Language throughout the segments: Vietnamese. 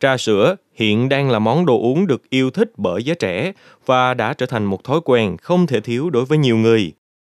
Trà sữa hiện đang là món đồ uống được yêu thích bởi giới trẻ và đã trở thành một thói quen không thể thiếu đối với nhiều người.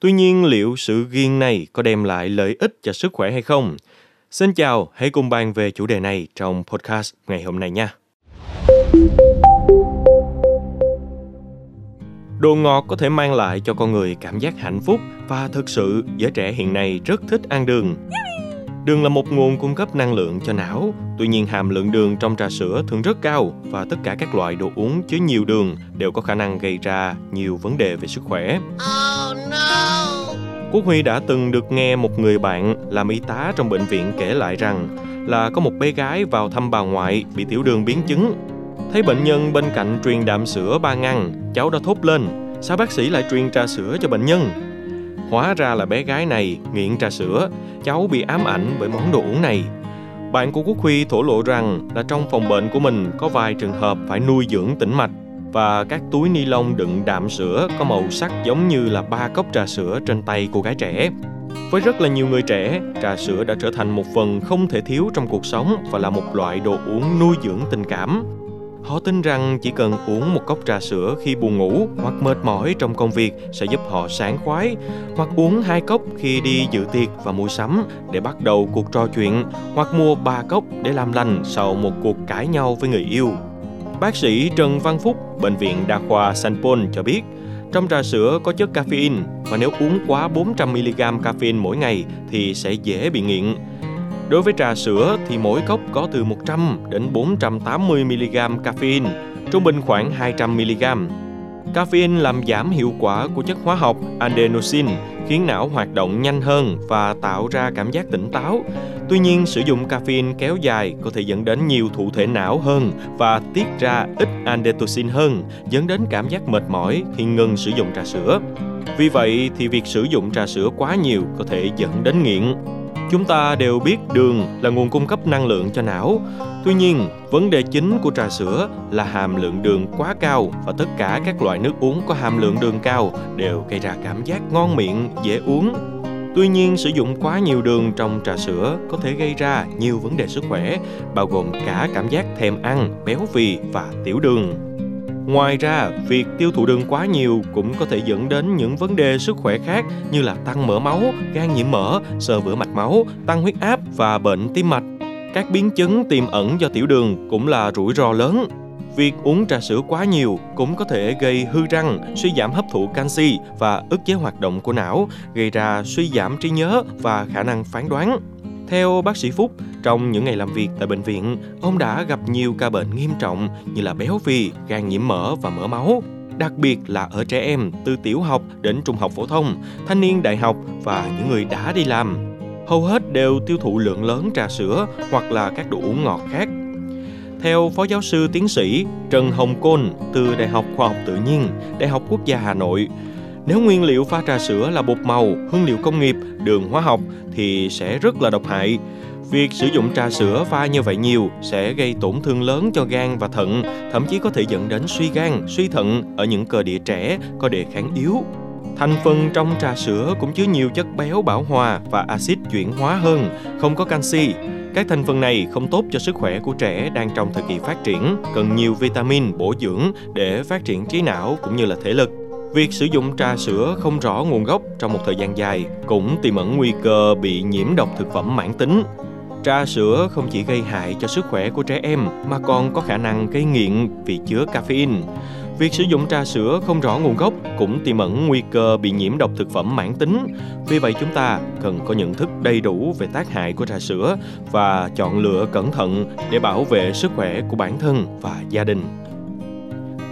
Tuy nhiên, liệu sự ghiền này có đem lại lợi ích cho sức khỏe hay không? Xin chào, hãy cùng bàn về chủ đề này trong podcast ngày hôm nay nha. Đồ ngọt có thể mang lại cho con người cảm giác hạnh phúc và thực sự giới trẻ hiện nay rất thích ăn đường. Đường là một nguồn cung cấp năng lượng cho não, tuy nhiên hàm lượng đường trong trà sữa thường rất cao và tất cả các loại đồ uống chứa nhiều đường đều có khả năng gây ra nhiều vấn đề về sức khỏe. Oh, no. Quốc Huy đã từng được nghe một người bạn làm y tá trong bệnh viện kể lại rằng là có một bé gái vào thăm bà ngoại bị tiểu đường biến chứng. Thấy bệnh nhân bên cạnh truyền đạm sữa ba ngăn, cháu đã thốt lên, sao bác sĩ lại truyền trà sữa cho bệnh nhân? Hóa ra là bé gái này nghiện trà sữa, cháu bị ám ảnh bởi món đồ uống này. Bạn của Quốc Huy thổ lộ rằng là trong phòng bệnh của mình có vài trường hợp phải nuôi dưỡng tĩnh mạch và các túi ni lông đựng đạm sữa có màu sắc giống như là ba cốc trà sữa trên tay cô gái trẻ. Với rất là nhiều người trẻ, trà sữa đã trở thành một phần không thể thiếu trong cuộc sống và là một loại đồ uống nuôi dưỡng tình cảm. Họ tin rằng chỉ cần uống một cốc trà sữa khi buồn ngủ hoặc mệt mỏi trong công việc sẽ giúp họ sáng khoái, hoặc uống hai cốc khi đi dự tiệc và mua sắm để bắt đầu cuộc trò chuyện, hoặc mua ba cốc để làm lành sau một cuộc cãi nhau với người yêu. Bác sĩ Trần Văn Phúc, Bệnh viện Đa khoa Sanpon cho biết, trong trà sữa có chất caffeine và nếu uống quá 400mg caffeine mỗi ngày thì sẽ dễ bị nghiện. Đối với trà sữa thì mỗi cốc có từ 100 đến 480mg caffeine, trung bình khoảng 200mg. Caffeine làm giảm hiệu quả của chất hóa học adenosine, khiến não hoạt động nhanh hơn và tạo ra cảm giác tỉnh táo. Tuy nhiên, sử dụng caffeine kéo dài có thể dẫn đến nhiều thụ thể não hơn và tiết ra ít adenosine hơn, dẫn đến cảm giác mệt mỏi khi ngừng sử dụng trà sữa. Vì vậy thì việc sử dụng trà sữa quá nhiều có thể dẫn đến nghiện. Chúng ta đều biết đường là nguồn cung cấp năng lượng cho não. Tuy nhiên, vấn đề chính của trà sữa là hàm lượng đường quá cao và tất cả các loại nước uống có hàm lượng đường cao đều gây ra cảm giác ngon miệng, dễ uống. Tuy nhiên, sử dụng quá nhiều đường trong trà sữa có thể gây ra nhiều vấn đề sức khỏe, bao gồm cả cảm giác thèm ăn, béo phì và tiểu đường. Ngoài ra, việc tiêu thụ đường quá nhiều cũng có thể dẫn đến những vấn đề sức khỏe khác như là tăng mỡ máu, gan nhiễm mỡ, sơ vữa mạch máu, tăng huyết áp và bệnh tim mạch. Các biến chứng tiềm ẩn do tiểu đường cũng là rủi ro lớn. Việc uống trà sữa quá nhiều cũng có thể gây hư răng, suy giảm hấp thụ canxi và ức chế hoạt động của não, gây ra suy giảm trí nhớ và khả năng phán đoán. Theo bác sĩ Phúc, trong những ngày làm việc tại bệnh viện, ông đã gặp nhiều ca bệnh nghiêm trọng như là béo phì, gan nhiễm mỡ và mỡ máu, đặc biệt là ở trẻ em từ tiểu học đến trung học phổ thông, thanh niên đại học và những người đã đi làm. Hầu hết đều tiêu thụ lượng lớn trà sữa hoặc là các đồ uống ngọt khác. Theo Phó Giáo sư Tiến sĩ Trần Hồng Côn từ Đại học Khoa học Tự nhiên, Đại học Quốc gia Hà Nội, nếu nguyên liệu pha trà sữa là bột màu, hương liệu công nghiệp, đường hóa học thì sẽ rất là độc hại. Việc sử dụng trà sữa pha như vậy nhiều sẽ gây tổn thương lớn cho gan và thận, thậm chí có thể dẫn đến suy gan, suy thận ở những cơ địa trẻ có đề kháng yếu. Thành phần trong trà sữa cũng chứa nhiều chất béo bảo hòa và axit chuyển hóa hơn, không có canxi. Các thành phần này không tốt cho sức khỏe của trẻ đang trong thời kỳ phát triển, cần nhiều vitamin bổ dưỡng để phát triển trí não cũng như là thể lực. Việc sử dụng trà sữa không rõ nguồn gốc trong một thời gian dài cũng tiềm ẩn nguy cơ bị nhiễm độc thực phẩm mãn tính. Trà sữa không chỉ gây hại cho sức khỏe của trẻ em mà còn có khả năng gây nghiện vì chứa caffeine. Việc sử dụng trà sữa không rõ nguồn gốc cũng tiềm ẩn nguy cơ bị nhiễm độc thực phẩm mãn tính. Vì vậy chúng ta cần có nhận thức đầy đủ về tác hại của trà sữa và chọn lựa cẩn thận để bảo vệ sức khỏe của bản thân và gia đình.